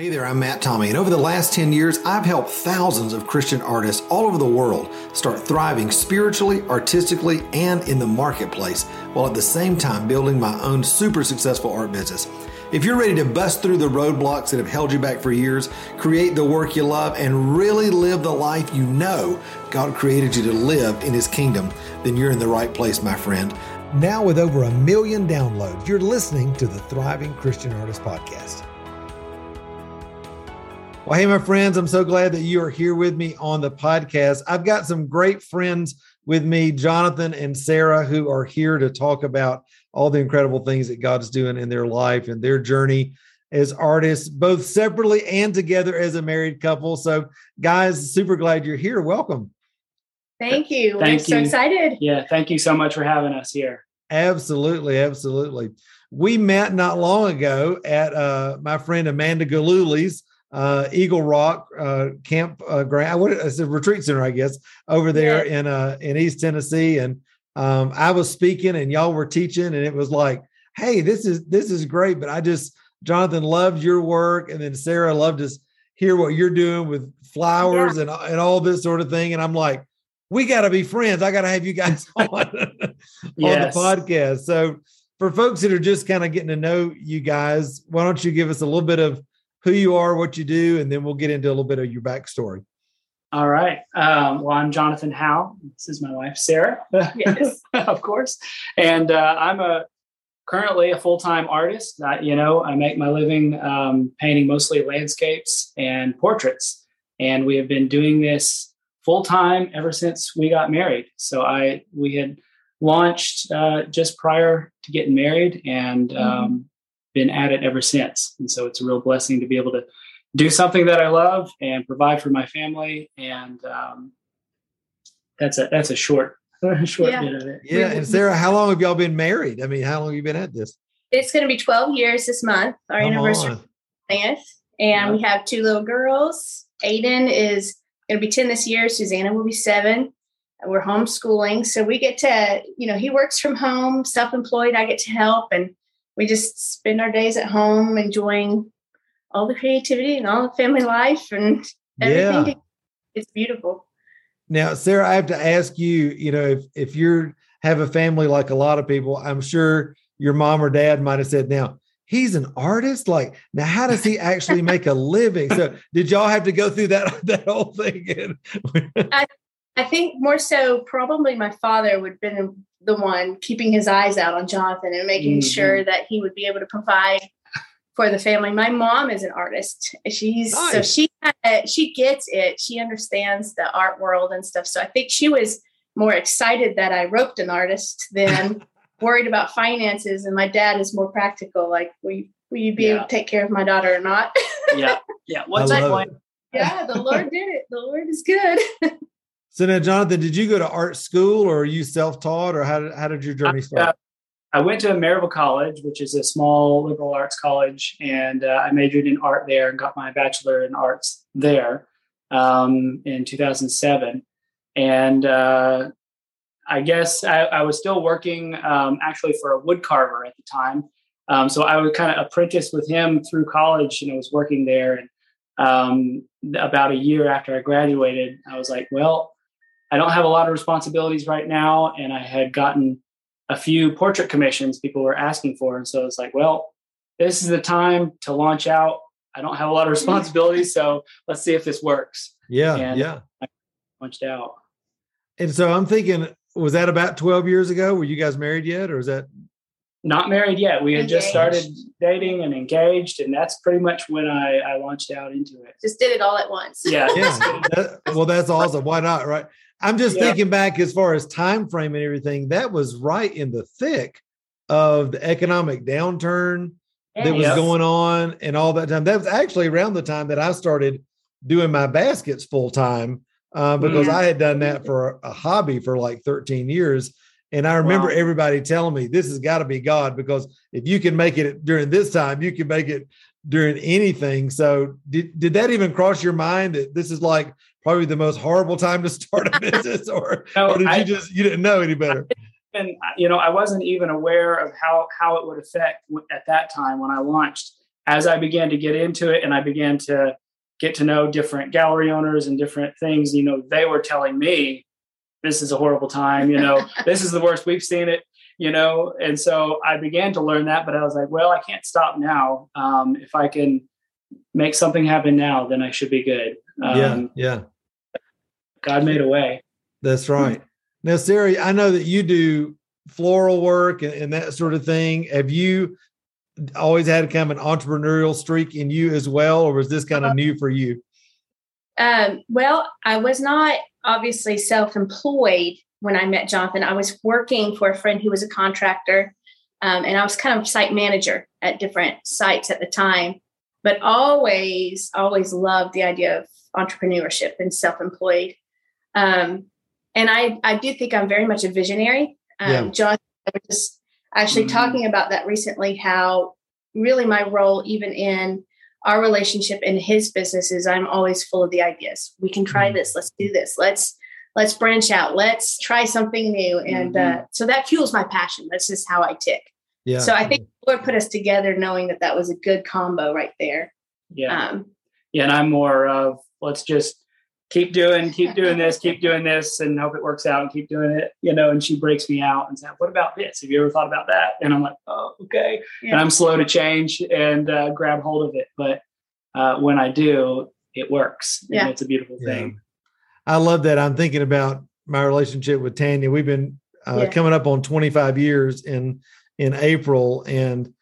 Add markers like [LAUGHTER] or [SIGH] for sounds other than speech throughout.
Hey there, I'm Matt Tommey, and over the last 10 years, I've helped thousands of Christian artists all over the world start thriving spiritually, artistically, and in the marketplace, while at the same time building my own super successful art business. If you're ready to bust through the roadblocks that have held you back for years, create the work you love, and really live the life you know God created you to live in His kingdom, then you're in the right place, my friend. Now, with over a million downloads, you're listening to the Thriving Christian Artist Podcast. Well, hey, my friends, I'm so glad that you are here with me on the podcast. I've got some great friends with me, Jonathan and Sarah, who are here to talk about all the incredible things that God's doing in their life and their journey as artists, both separately and together as a married couple. So, guys, super glad you're here. Welcome. Thank you. Thank We're you. so excited. Yeah, thank you so much for having us here. Absolutely, absolutely. We met not long ago at uh, my friend Amanda Galuli's uh, Eagle Rock uh, Camp uh, Ground. What it's a retreat center, I guess, over there yeah. in uh, in East Tennessee. And um, I was speaking, and y'all were teaching, and it was like, "Hey, this is this is great." But I just, Jonathan, loved your work, and then Sarah loved to hear what you're doing with flowers yeah. and and all this sort of thing. And I'm like, we got to be friends. I got to have you guys [LAUGHS] on on the podcast. So for folks that are just kind of getting to know you guys, why don't you give us a little bit of who you are, what you do, and then we'll get into a little bit of your backstory. All right. Um, well, I'm Jonathan Howe. This is my wife, Sarah. Yes, [LAUGHS] of course. And uh, I'm a currently a full time artist. I, you know, I make my living um, painting mostly landscapes and portraits, and we have been doing this full time ever since we got married. So I we had launched uh, just prior to getting married, and mm-hmm. um, been at it ever since. And so it's a real blessing to be able to do something that I love and provide for my family. And um, that's a that's a short [LAUGHS] short yeah. bit of it. Yeah. And Sarah, how long have y'all been married? I mean, how long have you been at this? It's going to be 12 years this month, our Come anniversary. And yeah. we have two little girls. Aiden is going to be 10 this year. Susanna will be seven. We're homeschooling. So we get to, you know, he works from home, self employed. I get to help. And we just spend our days at home enjoying all the creativity and all the family life and everything. Yeah. It's beautiful. Now, Sarah, I have to ask you, you know, if if you have a family like a lot of people, I'm sure your mom or dad might have said, now he's an artist. Like, now how does he actually make a living? So did y'all have to go through that [LAUGHS] that whole thing? I, I think more so probably my father would have been the one keeping his eyes out on Jonathan and making mm-hmm. sure that he would be able to provide for the family. My mom is an artist. She's nice. so she she gets it. She understands the art world and stuff. So I think she was more excited that I roped an artist than [LAUGHS] worried about finances. And my dad is more practical. Like, will you, will you be yeah. able to take care of my daughter or not? yeah, yeah. [LAUGHS] What's that point? Yeah, the Lord did it. The Lord is good. [LAUGHS] So now, Jonathan, did you go to art school or are you self-taught or how did, how did your journey start? I went to Maryville College, which is a small liberal arts college, and uh, I majored in art there and got my bachelor in arts there um, in 2007. And uh, I guess I, I, was still working um, actually for a wood carver at the time. Um, so I was kind of apprenticed with him through college, and I was working there. And um, about a year after I graduated, I was like, well, I don't have a lot of responsibilities right now, and I had gotten a few portrait commissions people were asking for, and so it's like, well, this is the time to launch out. I don't have a lot of responsibilities, so let's see if this works. Yeah, and yeah. I launched out. And so I'm thinking, was that about 12 years ago? Were you guys married yet, or is that not married yet. We had engaged. just started dating and engaged, and that's pretty much when I, I launched out into it. Just did it all at once. Yeah. yeah. That, well, that's awesome. Why not? Right. I'm just yeah. thinking back as far as time frame and everything. That was right in the thick of the economic downturn that was yes. going on and all that time. That was actually around the time that I started doing my baskets full time uh, because mm-hmm. I had done that for a, a, hobby for like 13 years. And I remember wow. everybody telling me this has got to be God because if you can make it during this time, you can make it during anything. So did, did that even cross your mind that this is like probably the most horrible time to start a [LAUGHS] business or, no, or did I, you just you didn't know any better and you know i wasn't even aware of how how it would affect at that time when i launched as I began to get into it and I began to get to know different gallery owners and different things, you know, they were telling me, this is a horrible time, you know, [LAUGHS] this is the worst we've seen it, you know. And so I began to learn that, but I was like, well, I can't stop now. Um, if I can make something happen now, then I should be good. Um, yeah, yeah. God made a way. That's right. Now, Sarah, I know that you do floral work and, and that sort of thing. Have you always had kind of an entrepreneurial streak in you as well, or was this kind of new for you? Um, well, I was not obviously self employed when I met Jonathan. I was working for a friend who was a contractor, um, and I was kind of site manager at different sites at the time, but always, always loved the idea of entrepreneurship and self employed. Um, and I, I do think I'm very much a visionary. Um, yeah. John, I was just actually mm-hmm. talking about that recently, how really my role, even in our relationship in his business, is I'm always full of the ideas. We can try mm-hmm. this. Let's do this. Let's let's branch out. Let's try something new. And mm-hmm. uh, so that fuels my passion. That's just how I tick. Yeah. So I think Lord put us together knowing that that was a good combo right there. Yeah. Um, yeah. And I'm more of let's just keep doing, keep doing this, keep doing this, and hope it works out and keep doing it, you know. And she breaks me out and says, What about this? Have you ever thought about that? And I'm like, Oh, okay. Yeah. And I'm slow to change and uh, grab hold of it. But uh, when I do, it works. Yeah. it's a beautiful yeah. thing. I love that. I'm thinking about my relationship with Tanya. We've been uh, yeah. coming up on 25 years in in April, and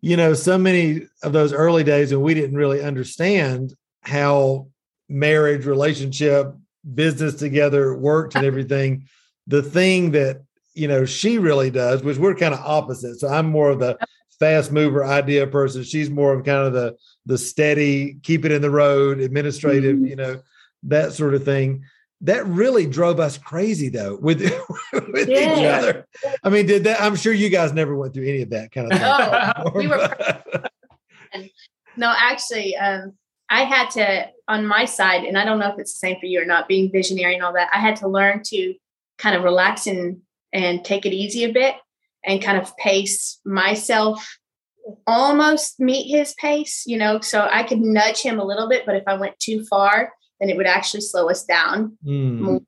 you know, so many of those early days when we didn't really understand how marriage, relationship, business together worked and everything. the thing that you know she really does, which we're kind of opposite. So I'm more of the fast mover idea person. She's more of kind of the the steady, keep it in the road, administrative, mm-hmm. you know, that sort of thing. That really drove us crazy though with, [LAUGHS] with yeah. each other. I mean, did that? I'm sure you guys never went through any of that kind of thing. Oh, we were. [LAUGHS] no, actually, um, I had to, on my side, and I don't know if it's the same for you or not, being visionary and all that, I had to learn to kind of relax and and take it easy a bit and kind of pace myself almost meet his pace, you know, so I could nudge him a little bit, but if I went too far, then it would actually slow us down. Mm.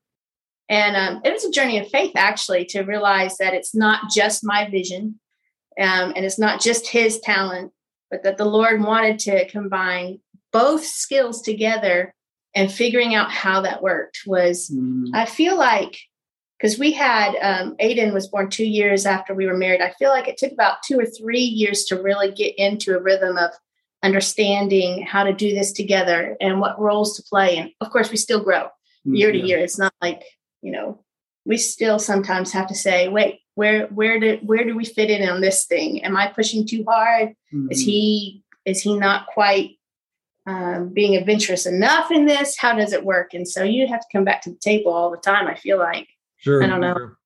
And um, it was a journey of faith, actually, to realize that it's not just my vision um, and it's not just his talent, but that the Lord wanted to combine both skills together and figuring out how that worked was mm. i feel like because we had um, aiden was born two years after we were married. I feel like it took about two or three years to really get into a rhythm of understanding how to do this together and what roles to play. And of course we still grow mm, year to year. It's not like you know we still sometimes have to say wait where where do where do we fit in on this thing? Am i pushing too hard? Mm-hmm. is he is he not quite um, being adventurous enough in this? How does it work? And so you have to come back to the table all the time. I feel like. Sure. I don't know. Sure.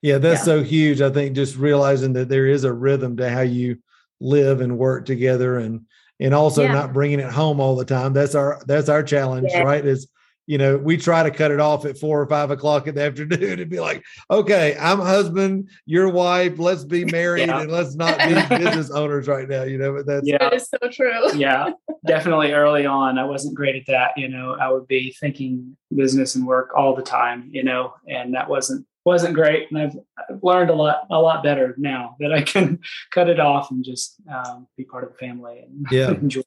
Yeah, that's yeah. so huge. I think just realizing that there is a rhythm to how you live and work together, and and also yeah. not bringing it home all the time. That's our that's our challenge, yeah. right? Is you know, we try to cut it off at four or five o'clock in the [LAUGHS] afternoon and be like, okay, I'm husband, your wife, let's be [LAUGHS] married yeah. and let's not be [LAUGHS] business owners right now, you know, but that's yeah. that is so true. yeah, definitely early on, I wasn't great at that. You know, I would be thinking business and work all the time, you know, and that wasn't wasn't great. And I've, I've learned a lot, a lot better now that I can cut it off and just um, be part of the family and yeah. enjoy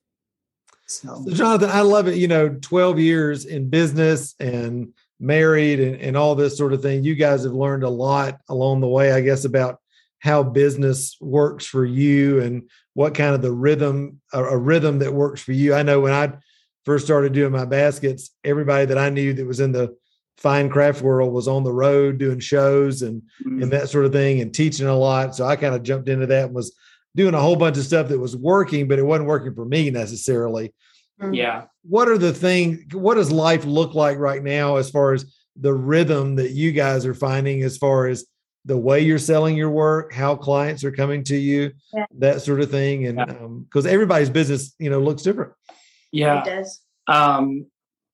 so. Jonathan, I love it. You know, 12 years in business and married and, and all this sort of thing. You guys have learned a lot along the way, I guess, about how business works for you and what kind of the rhythm, a, a rhythm that works for you. I know when I first started doing my baskets, everybody that I knew that was in the fine craft world was on the road doing shows and mm-hmm. and that sort of thing and teaching a lot. So I kind of jumped into that and was doing a whole bunch of stuff that was working, but it wasn't working for me necessarily. Mm. Yeah. What are the things, what does life look like right now as far as the rhythm that you guys are finding as far as the way you're selling your work, how clients are coming to you, yeah. that sort of thing. And because yeah. um, everybody's business, you know, looks different. Yeah. It does. Um,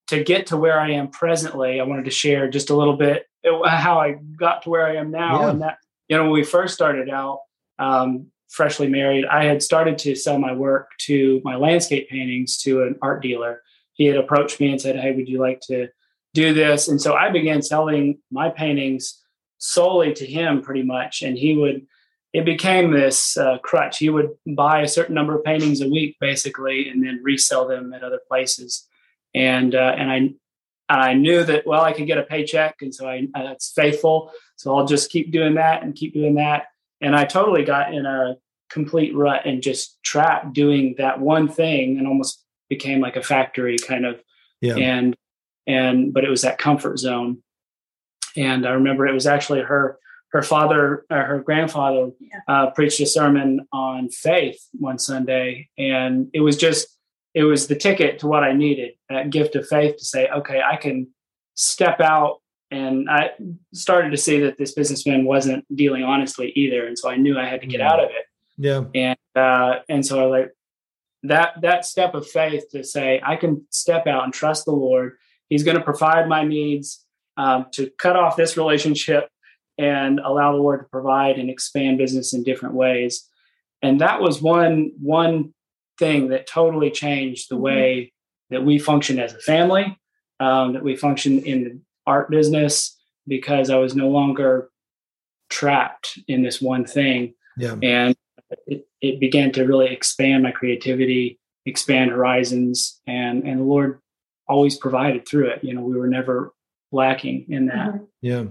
to get to where I am presently, I wanted to share just a little bit how I got to where I am now. Yeah. And that, you know, when we first started out, um, freshly married, I had started to sell my work to my landscape paintings to an art dealer. He had approached me and said, Hey, would you like to do this? And so I began selling my paintings solely to him pretty much. And he would, it became this uh, crutch. He would buy a certain number of paintings a week, basically, and then resell them at other places. And, uh, and I, I knew that, well, I could get a paycheck. And so I, that's faithful. So I'll just keep doing that and keep doing that and I totally got in a complete rut and just trapped doing that one thing and almost became like a factory kind of yeah. and and but it was that comfort zone and i remember it was actually her her father or her grandfather yeah. uh, preached a sermon on faith one sunday and it was just it was the ticket to what i needed that gift of faith to say okay i can step out and I started to see that this businessman wasn't dealing honestly either, and so I knew I had to get mm. out of it. Yeah, and uh, and so I like that that step of faith to say I can step out and trust the Lord. He's going to provide my needs um, to cut off this relationship and allow the Lord to provide and expand business in different ways. And that was one one thing that totally changed the mm-hmm. way that we function as a family, um, that we function in art business because I was no longer trapped in this one thing. Yeah. And it, it began to really expand my creativity, expand horizons, and and the Lord always provided through it. You know, we were never lacking in that. Mm-hmm. Yeah.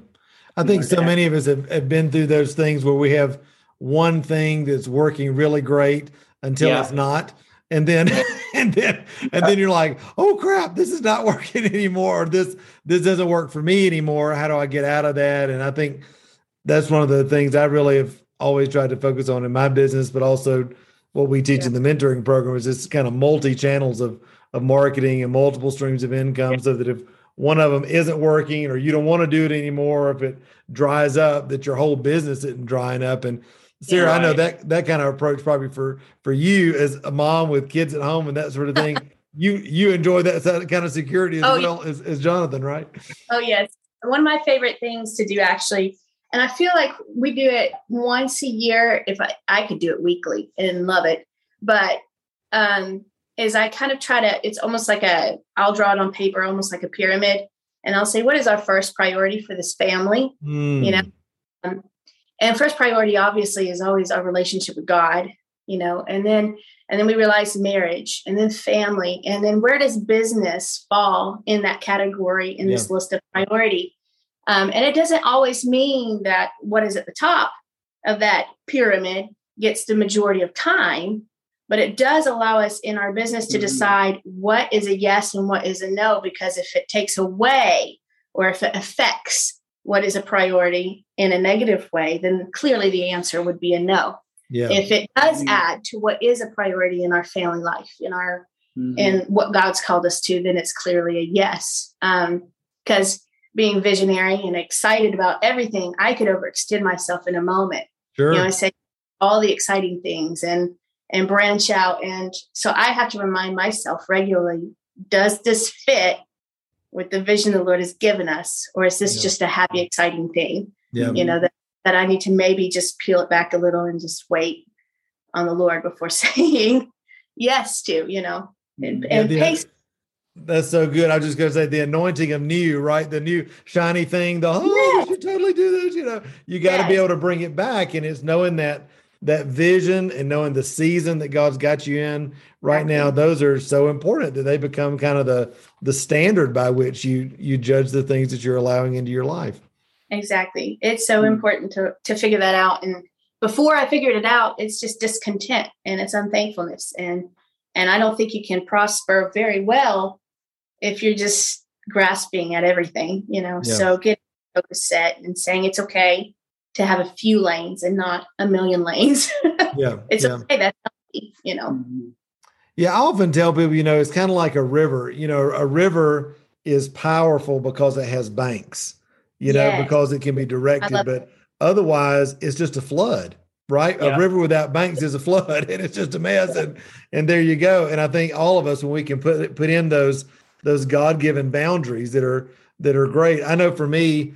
I think so many of us have, have been through those things where we have one thing that's working really great until yeah. it's not and then [LAUGHS] and then and then you're like oh crap this is not [LAUGHS] working anymore or this this doesn't work for me anymore how do i get out of that and i think that's one of the things i really have always tried to focus on in my business but also what we teach yeah. in the mentoring program is this kind of multi channels of of marketing and multiple streams of income yeah. so that if one of them isn't working or you don't want to do it anymore if it dries up that your whole business isn't drying up and Sarah, I know that that kind of approach probably for for you as a mom with kids at home and that sort of [LAUGHS] thing. you you enjoy that kind of security as oh, well yeah. as, as Jonathan, right? Oh yes, one of my favorite things to do actually, and I feel like we do it once a year. If I I could do it weekly and love it, but um, is I kind of try to. It's almost like a I'll draw it on paper, almost like a pyramid, and I'll say what is our first priority for this family, mm. you know. Um, and first priority obviously is always our relationship with god you know and then and then we realize marriage and then family and then where does business fall in that category in yeah. this list of priority um, and it doesn't always mean that what is at the top of that pyramid gets the majority of time but it does allow us in our business to mm-hmm. decide what is a yes and what is a no because if it takes away or if it affects what is a priority in a negative way, then clearly the answer would be a no. Yeah. If it does mm-hmm. add to what is a priority in our family life, in our mm-hmm. in what God's called us to, then it's clearly a yes. Because um, being visionary and excited about everything, I could overextend myself in a moment. Sure. You know, I say all the exciting things and and branch out. And so I have to remind myself regularly, does this fit with the vision the Lord has given us, or is this yeah. just a happy, exciting thing? Yeah. You know, that, that I need to maybe just peel it back a little and just wait on the Lord before [LAUGHS] saying yes to, you know, and, mm, yeah, and pace. That's so good. I was just going to say the anointing of new, right? The new shiny thing. The oh, yes. you should totally do this. You know, you got to yes. be able to bring it back, and it's knowing that that vision and knowing the season that God's got you in right now, those are so important that they become kind of the the standard by which you you judge the things that you're allowing into your life. Exactly. It's so important to to figure that out. And before I figured it out, it's just discontent and it's unthankfulness. And and I don't think you can prosper very well if you're just grasping at everything, you know. Yeah. So get focus set and saying it's okay to have a few lanes and not a million lanes. [LAUGHS] yeah. it's yeah. okay. That's healthy, you know. Mm-hmm. Yeah, I often tell people, you know, it's kind of like a river. You know, a river is powerful because it has banks, you yes. know, because it can be directed, but it. otherwise it's just a flood, right? Yeah. A river without banks is a flood [LAUGHS] and it's just a mess. And and there you go. And I think all of us when we can put put in those those God-given boundaries that are that are great. I know for me,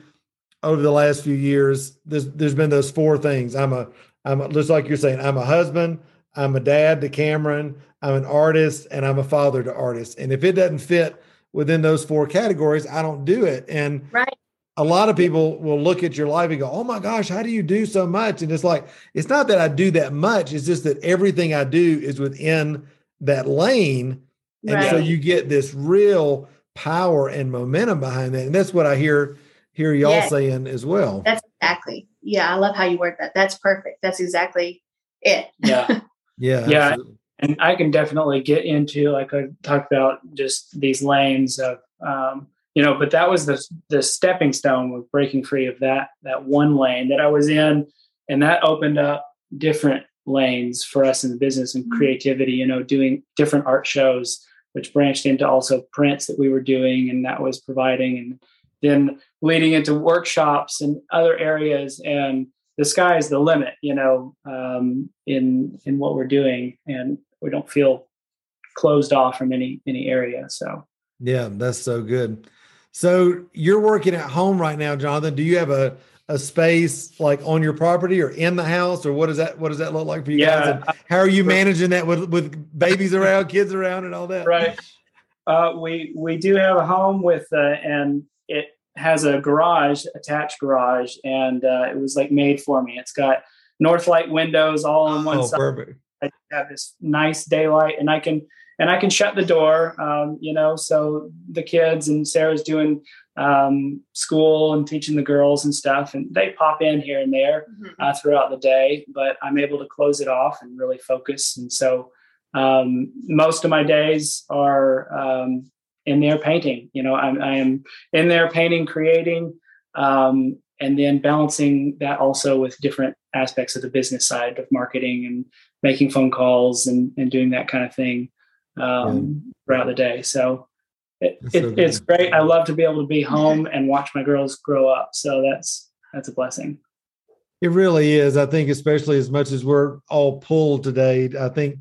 over the last few years, there's there's been those four things. I'm a I'm just like you're saying, I'm a husband, I'm a dad to Cameron, I'm an artist, and I'm a father to artists. And if it doesn't fit within those four categories, I don't do it. And right. a lot of people will look at your life and go, Oh my gosh, how do you do so much? And it's like, it's not that I do that much, it's just that everything I do is within that lane. And right. so you get this real power and momentum behind that. And that's what I hear hear y'all yes. saying as well. That's exactly. Yeah, I love how you word that. That's perfect. That's exactly it. Yeah. [LAUGHS] yeah. Yeah. Absolutely. And I can definitely get into like I talked about just these lanes of um, you know, but that was the the stepping stone with breaking free of that that one lane that I was in, and that opened up different lanes for us in the business and mm-hmm. creativity. You know, doing different art shows, which branched into also prints that we were doing, and that was providing, and then leading into workshops and other areas and the sky is the limit you know um, in in what we're doing and we don't feel closed off from any any area so. Yeah that's so good. So you're working at home right now jonathan. Do you have a a space like on your property or in the house or what does that what does that look like for you yeah, guys and how are you managing that with with babies around kids around and all that? Right. Uh, we we do have a home with uh, and it has a garage, attached garage, and uh, it was like made for me. It's got Northlight windows all on one oh, side. Perfect. I have this nice daylight, and I can and I can shut the door. Um, you know, so the kids and Sarah's doing um, school and teaching the girls and stuff, and they pop in here and there mm-hmm. uh, throughout the day. But I'm able to close it off and really focus. And so um, most of my days are um, in there painting. You know, I'm, I am in there painting, creating, um, and then balancing that also with different aspects of the business side of marketing and making phone calls and, and doing that kind of thing um, yeah. throughout the day. So, it, it, so it's great. I love to be able to be home and watch my girls grow up. So that's that's a blessing. It really is. I think, especially as much as we're all pulled today, I think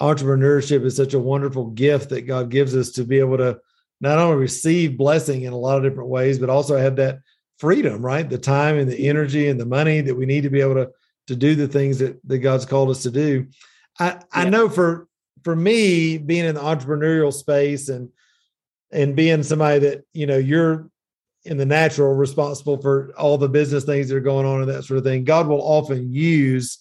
entrepreneurship is such a wonderful gift that God gives us to be able to not only receive blessing in a lot of different ways, but also have that freedom, right? The time and the energy and the money that we need to be able to to do the things that, that God's called us to do. I, yeah. I know for for me, being in the entrepreneurial space and and being somebody that, you know, you're in the natural responsible for all the business things that are going on and that sort of thing, God will often use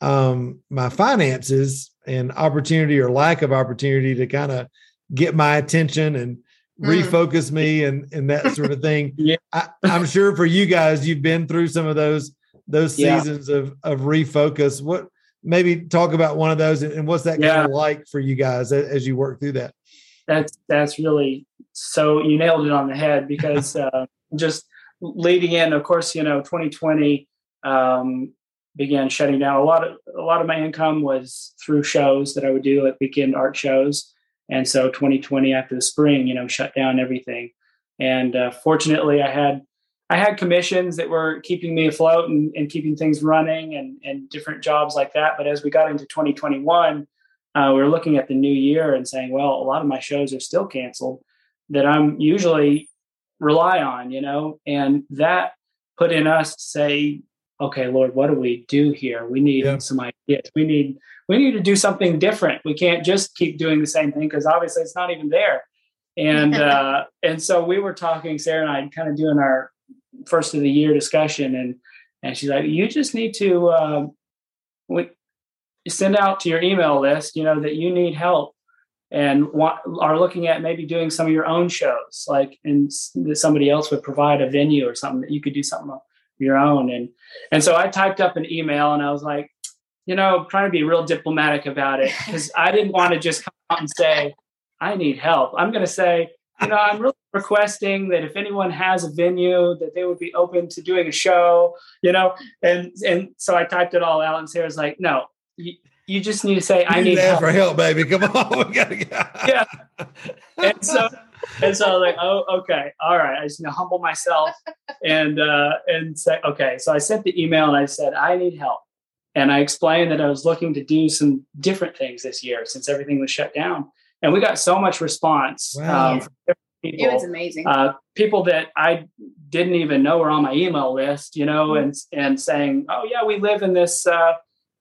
um, my finances and opportunity or lack of opportunity to kind of get my attention and mm. refocus me and and that sort of thing. [LAUGHS] yeah. I, am sure for you guys, you've been through some of those those seasons yeah. of of refocus. What maybe talk about one of those and, and what's that yeah. kind of like for you guys as, as, you work through that? That's that's really so you nailed it on the head because [LAUGHS] uh, just leading in, of course, you know, 2020 um, began shutting down. A lot of a lot of my income was through shows that I would do, like weekend art shows. And so 2020 after the spring, you know, shut down everything. And uh, fortunately, I had I had commissions that were keeping me afloat and, and, keeping things running and, and different jobs like that. But as we got into 2021, uh, we were looking at the new year and saying, well, a lot of my shows are still canceled that I'm usually rely on, you know, and that put in us to say, okay, Lord, what do we do here? We need yeah. some ideas. We need we need to do something different. We can't just keep doing the same thing because obviously it's not even there. And [LAUGHS] uh, and so we were talking, Sarah and I, kind of doing our first of the year discussion, and and she's like, you just need to uh, send out to your email list, you know, that you need help and want, are looking at maybe doing some of your own shows, like and that somebody else would provide a venue or something that you could do something of your own. And and so I typed up an email and I was like, you know, trying to be real diplomatic about it because I didn't [LAUGHS] want to just come out and say, I need help. I'm going to say, you know, I'm really requesting that if anyone has a venue, that they would be open to doing a show, you know, and and so I typed it all out, and Sarah's like, no, you, you just need to say, I need help. for help, baby. Come on, [LAUGHS] we gotta go. yeah. [LAUGHS] And so and so I was like, oh, okay, all right. I just need to humble myself and uh, and say, okay. So I sent the email and I said, I need help. And I explained that I was looking to do some different things this year since everything was shut down. And we got so much response wow. um, from people. It was amazing. Uh, people that I didn't even know were on my email list, you know, mm-hmm. and and saying, "Oh yeah, we live in this uh,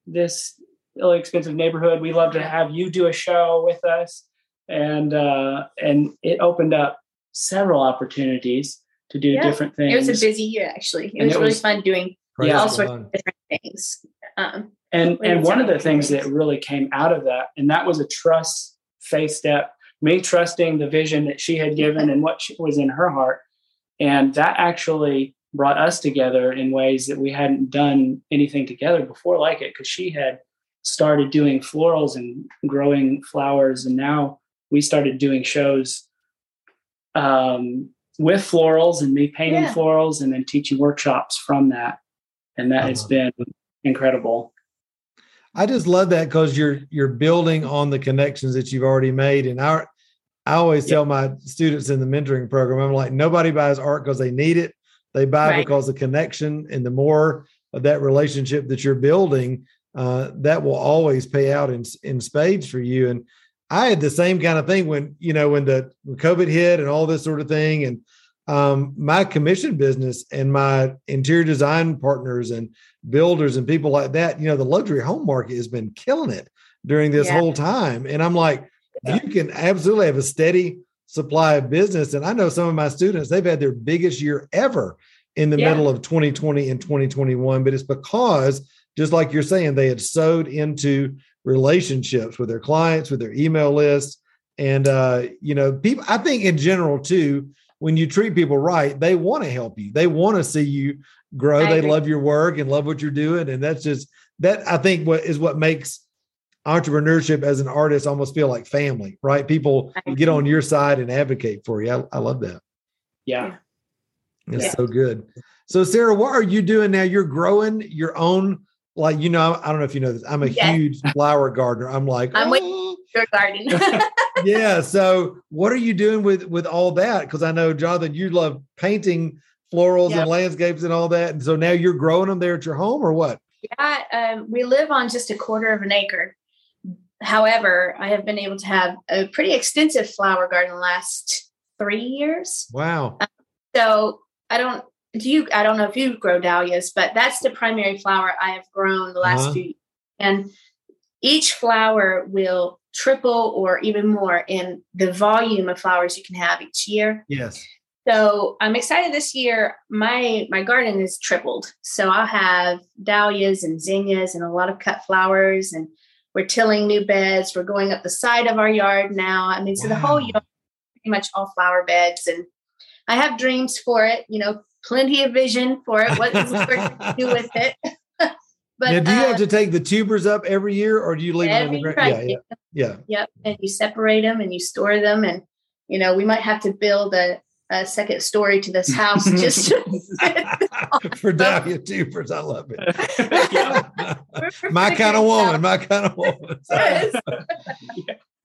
this really expensive neighborhood. We love to have you do a show with us, and uh, and it opened up several opportunities to do Yeah. different things. It was a busy year, actually. It And was it really was- fun doing Praise all sorts Lord. of different things. Um, and and one of the things that really came out of that and that was a trust faith step me trusting the vision that she had given and what she, was in her heart and that actually brought us together in ways that we hadn't done anything together before like it because she had started doing florals and growing flowers and now we started doing shows um, with florals and me painting Yeah. florals and then teaching workshops from that and that has Uh-huh. been incredible I just love that because you're you're building on the connections that you've already made. And I I always Yeah. tell my students in the mentoring program, I'm like, nobody buys art because they need it. They buy Right. because of connection. And the more of that relationship that you're building, uh, that will always pay out in in spades for you. And I had the same kind of thing when you know when the when COVID hit and all this sort of thing. And um, my commission business and my interior design partners and builders and people like that, you know, the luxury home market has been killing it during this Yeah. whole time. And I'm like, Yeah. you can absolutely have a steady supply of business. And I know some of my students, they've had their biggest year ever in the Yeah. middle of 2020 and 2021. But it's because, just like you're saying, they had sewed into relationships with their clients, with their email lists. And uh, you know, people I think in general too, when you treat people right, they want to help you. They want to see you grow. I They agree. love your work and love what you're doing. And that's just that I think what is what makes entrepreneurship as an artist almost feel like family, right? People get on your side and advocate for you. I, I love that. yeah It's Yeah. so good. So Sarah, what are you doing now? You're growing your own, like you know, I don't know if you know this. I'm a Yes. huge flower gardener. I'm like, I'm "Oh." your garden. [LAUGHS] yeah. So what are you doing with with all that? Because I know Jonathan, you love painting florals Yep. and landscapes and all that. And so now you're growing them there at your home, or what? yeah, um, we live on just a quarter of an acre. However, I have been able to have a pretty extensive flower garden the last three years. Wow. So I don't do you I don't know if you grow dahlias, but that's the primary flower I have grown the last Uh-huh. few years. And each flower will triple or even more in the volume of flowers you can have each year. Yes. So I'm excited this year. My my garden is tripled. So I'll have dahlias and zinnias and a lot of cut flowers and we're tilling new beds. We're going up the side of our yard now. I mean, so the whole Wow. yard pretty much all flower beds and I have dreams for it, you know, plenty of vision for it. What we're to do with it? [LAUGHS] but now, do you uh, have to take the tubers up every year, or do you leave them in the every ground? Yeah, yeah, yeah. Yep. And you separate them and you store them. And, you know, we might have to build a, a second story to this house [LAUGHS] just to [LAUGHS] For dahlia tubers, I love it. Yeah. We're- we're my kind of woman, my kind of woman. Yes.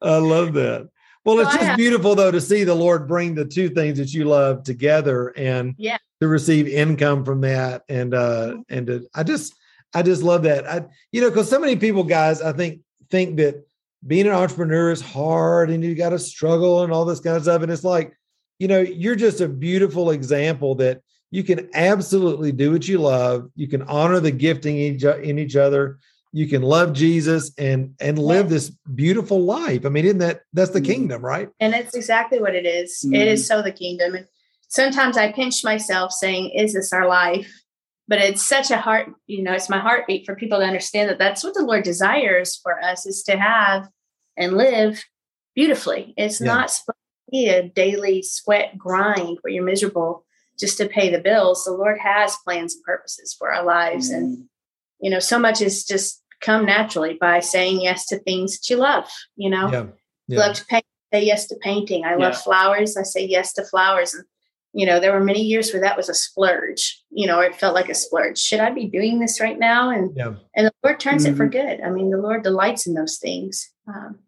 I love that. Well, it's So I just have- beautiful though to see the Lord bring the two things that you love together and Yeah. to receive income from that. And uh and to, I just I just love that. I you know, because so many people, guys, I think think that being an entrepreneur is hard and you got to struggle and all this kind of stuff. And it's like, you know, you're just a beautiful example that you can absolutely do what you love. You can honor the gifting in each, in each other. You can love Jesus and and live this beautiful life. I mean, isn't that that's the Mhm. kingdom, right? And it's exactly what it is. It is so the kingdom. And sometimes I pinch myself saying, Is this our life? But it's such a heart, you know, it's my heartbeat for people to understand that that's what the Lord desires for us is to have and live beautifully. It's Yeah. not supposed to be a daily sweat grind where you're miserable just to pay the bills. The Lord has plans and purposes for our lives. And, you know, so much is just come naturally by saying yes to things that you love, you know? Yeah. You love to paint, say yes to painting. I love Yeah. flowers. I say yes to flowers. And, you know, there were many years where that was a splurge, you know, or it felt like a splurge. Should I be doing this right now? And, Yeah. and the Lord turns it Mm-hmm. for good. I mean, the Lord delights in those things. Um,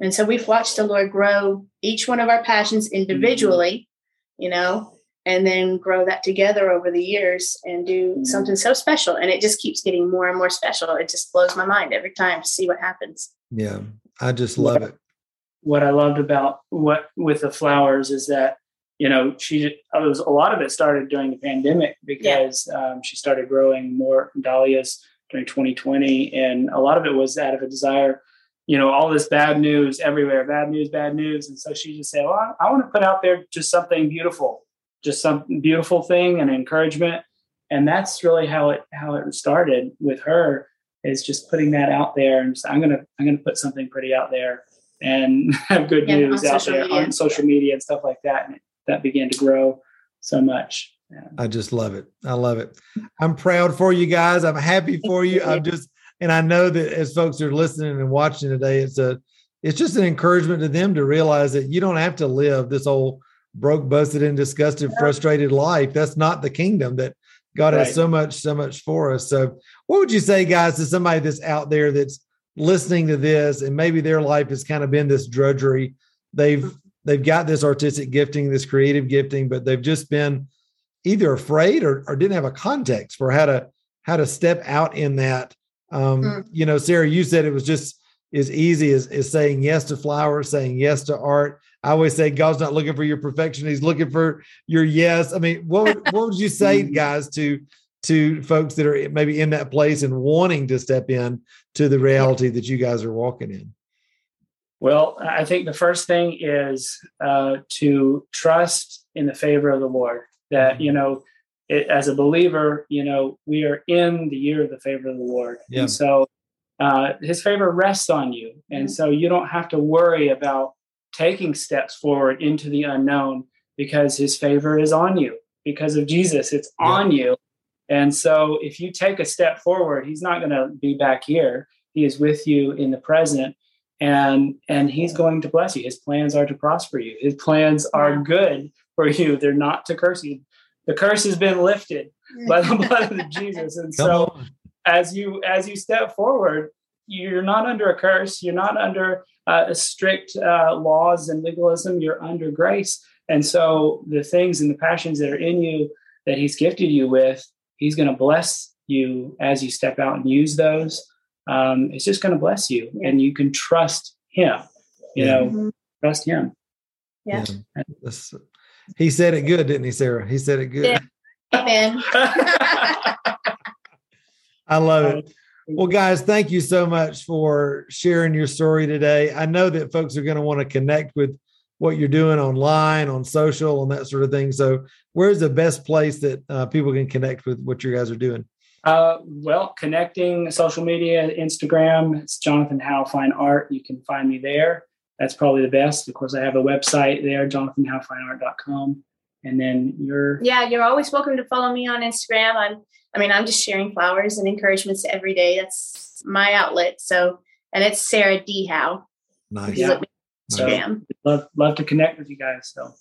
and so we've watched the Lord grow each one of our passions individually, you know, and then grow that together over the years and do Mm-hmm. something so special. And it just keeps getting more and more special. It just blows my mind every time to see what happens. Yeah. I just love it. what I loved about what with the flowers is that you know she it was a lot of it started during the pandemic because um, she started growing more dahlias during 2020, and a lot of it was out of a desire. You know, all this bad news everywhere, bad news, bad news, and so she just said, "Well, I, I want to put out there just something beautiful, just some beautiful thing and encouragement." And that's really how it how it started with her is just putting that out there and just, I'm gonna I'm gonna put something pretty out there and [LAUGHS] have good yeah, news out there media. on social media and stuff like that. And that began to grow so much. Yeah. I just love it. I love it. I'm proud for you guys. I'm happy for you. I'm just, and I know that as folks are listening and watching today, it's a, it's just an encouragement to them to realize that you don't have to live this old broke, busted, and disgusted, frustrated life. That's not the kingdom that God right. has so much, so much for us. So, what would you say, guys, to somebody that's out there that's listening to this and maybe their life has kind of been this drudgery? They've they've got this artistic gifting, this creative gifting, but they've just been either afraid or, or didn't have a context for how to how to step out in that. Um, mm. You know, Sarah, you said it was just as easy as, as saying yes to flowers, saying yes to art. I always say God's not looking for your perfection; He's looking for your yes. I mean, what would, what would you say, [LAUGHS] guys, to to folks that are maybe in that place and wanting to step in to the reality that you guys are walking in? Well, I think the first thing is uh, to trust in the favor of the Lord. That mm-hmm. you know, it, as a believer, you know, we are in the year of the favor of the Lord, yeah. and so uh, His favor rests on you, and mm-hmm. so you don't have to worry about taking steps forward into the unknown because His favor is on you because of Jesus. It's yeah. on you, and so if you take a step forward, He's not going to be back here. He is with you in the present and and he's going to bless you. His plans are to prosper you. His plans are good for you. They're not to curse you. The curse has been lifted by the blood of [LAUGHS] jesus. And so as you as you step forward you're not under a curse. You're not under uh, strict uh, laws and legalism you're under grace and so the things and the passions that are in you that he's gifted you with he's going to bless you as you step out and use those um, it's just going to bless you yeah. and you can trust him you yeah. know mm-hmm. trust him yeah, yeah. he said it good didn't he sarah he said it good yeah. [LAUGHS] amen [LAUGHS] [LAUGHS] i love it well guys thank you so much for sharing your story today i know that folks are going to want to connect with what you're doing online on social and that sort of thing so where's the best place that uh, people can connect with what you guys are doing uh, well, connecting social media, Instagram, it's Jonathan Howe Fine Art. You can find me there. That's probably the best. Of course, I have a website there, jonathanhowefineart.com. And then you're yeah, you're always welcome to follow me on Instagram. I'm I mean, I'm just sharing flowers and encouragements every day. That's my outlet. So and it's Sarah D Howe. Nice. Yeah. Instagram. So, love love to connect with you guys. So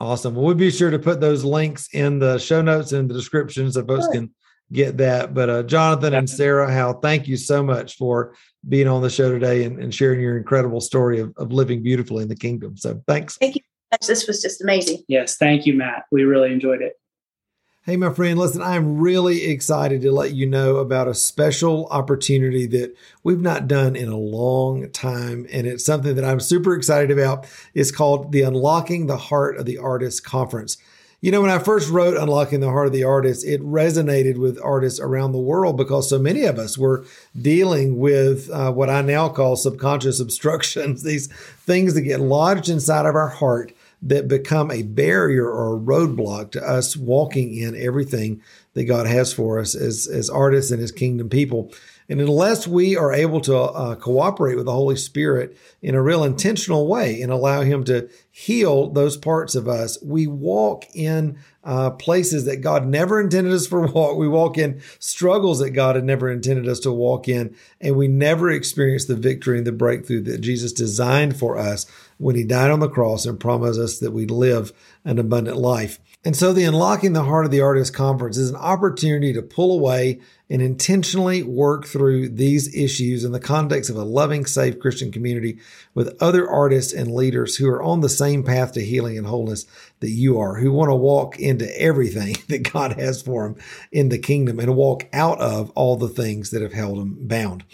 awesome. Well, we'll be sure to put those links in the show notes and the description so folks sure. can get that. But uh, Jonathan and Sarah Howe, thank you so much for being on the show today and, and sharing your incredible story of, of living beautifully in the kingdom. So thanks. Thank you. This was just amazing. Yes, thank you, Matt. We really enjoyed it. Hey, my friend, listen, I'm really excited to let you know about a special opportunity that we've not done in a long time. And it's something that I'm super excited about. It's called the Unlocking the Heart of the Artist Conference. You know, when I first wrote Unlocking the Heart of the Artist, it resonated with artists around the world because so many of us were dealing with uh, what I now call subconscious obstructions, [LAUGHS] these things that get lodged inside of our heart that become a barrier or a roadblock to us walking in everything that God has for us as, as artists and as kingdom people. And unless we are able to uh, cooperate with the Holy Spirit in a real intentional way and allow Him to heal those parts of us, we walk in uh, places that God never intended us for [LAUGHS] walk. We walk in struggles that God had never intended us to walk in, and we never experience the victory and the breakthrough that Jesus designed for us when He died on the cross and promised us that we'd live an abundant life. And so the Unlocking the Heart of the Artist Conference is an opportunity to pull away and intentionally work through these issues in the context of a loving, safe Christian community with other artists and leaders who are on the same path to healing and wholeness that you are, who want to walk into everything [LAUGHS] that God has for them in the kingdom and walk out of all the things that have held them bound.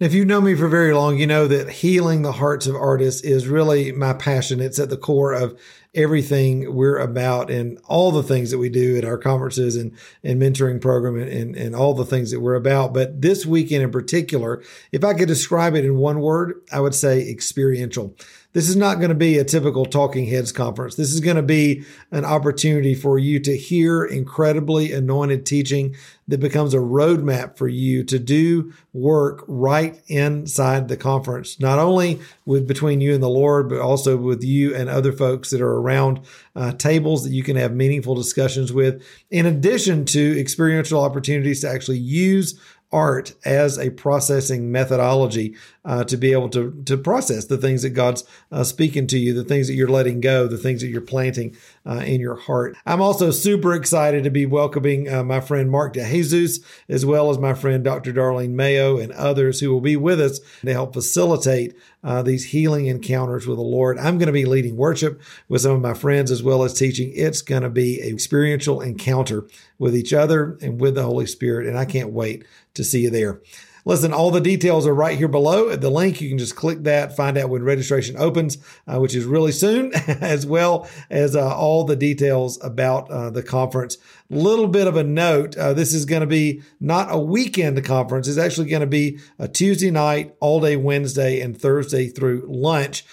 If you've known me for very long, you know that healing the hearts of artists is really my passion. It's at the core of everything we're about and all the things that we do at our conferences and, and mentoring program and, and, and all the things that we're about. But this weekend in particular, if I could describe it in one word, I would say experiential. This is not going to be a typical Talking Heads conference. This is going to be an opportunity for you to hear incredibly anointed teaching that becomes a roadmap for you to do work right inside the conference, not only with between you and the Lord, but also with you and other folks that are around uh, tables that you can have meaningful discussions with, in addition to experiential opportunities to actually use art as a processing methodology uh, to be able to to process the things that God's uh, speaking to you, the things that you're letting go, the things that you're planting uh, in your heart. I'm also super excited to be welcoming uh, my friend Mark DeJesus, as well as my friend Dr. Darlene Mayo and others who will be with us to help facilitate uh, these healing encounters with the Lord. I'm going to be leading worship with some of my friends as well as teaching. It's going to be an experiential encounter with each other and with the Holy Spirit, and I can't wait to see you there. Listen, all the details are right here below at the link. You can just click that, find out when registration opens, uh, which is really soon, [LAUGHS] as well as uh, all the details about uh, the conference. Little bit of a note uh, this is going to be not a weekend conference, it's actually going to be a Tuesday night, all day Wednesday, and Thursday through lunch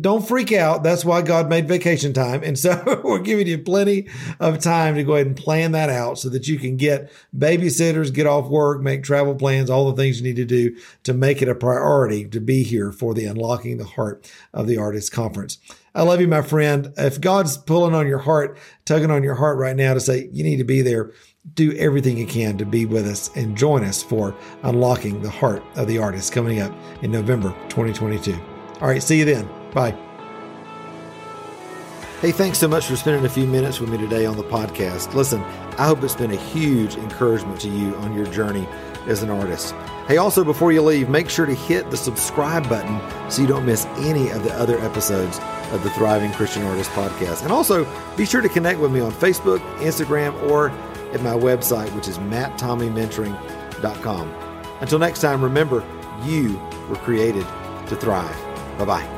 don't freak out. That's why God made vacation time. And so [LAUGHS] we're giving you plenty of time to go ahead and plan that out so that you can get babysitters, get off work, make travel plans, all the things you need to do to make it a priority to be here for the Unlocking the Heart of the Artist Conference. I love you, my friend. If God's pulling on your heart, tugging on your heart right now to say you need to be there, do everything you can to be with us and join us for Unlocking the Heart of the Artist coming up in November 2022. All right, see you then. Bye. Hey, thanks so much for spending a few minutes with me today on the podcast. Listen, I hope it's been a huge encouragement to you on your journey as an artist. Hey, also, before you leave, make sure to hit the subscribe button so you don't miss any of the other episodes of the Thriving Christian Artist podcast. And also, be sure to connect with me on Facebook, Instagram, or at my website, which is matttommeymentoring.com. Until next time, remember, you were created to thrive. Bye bye.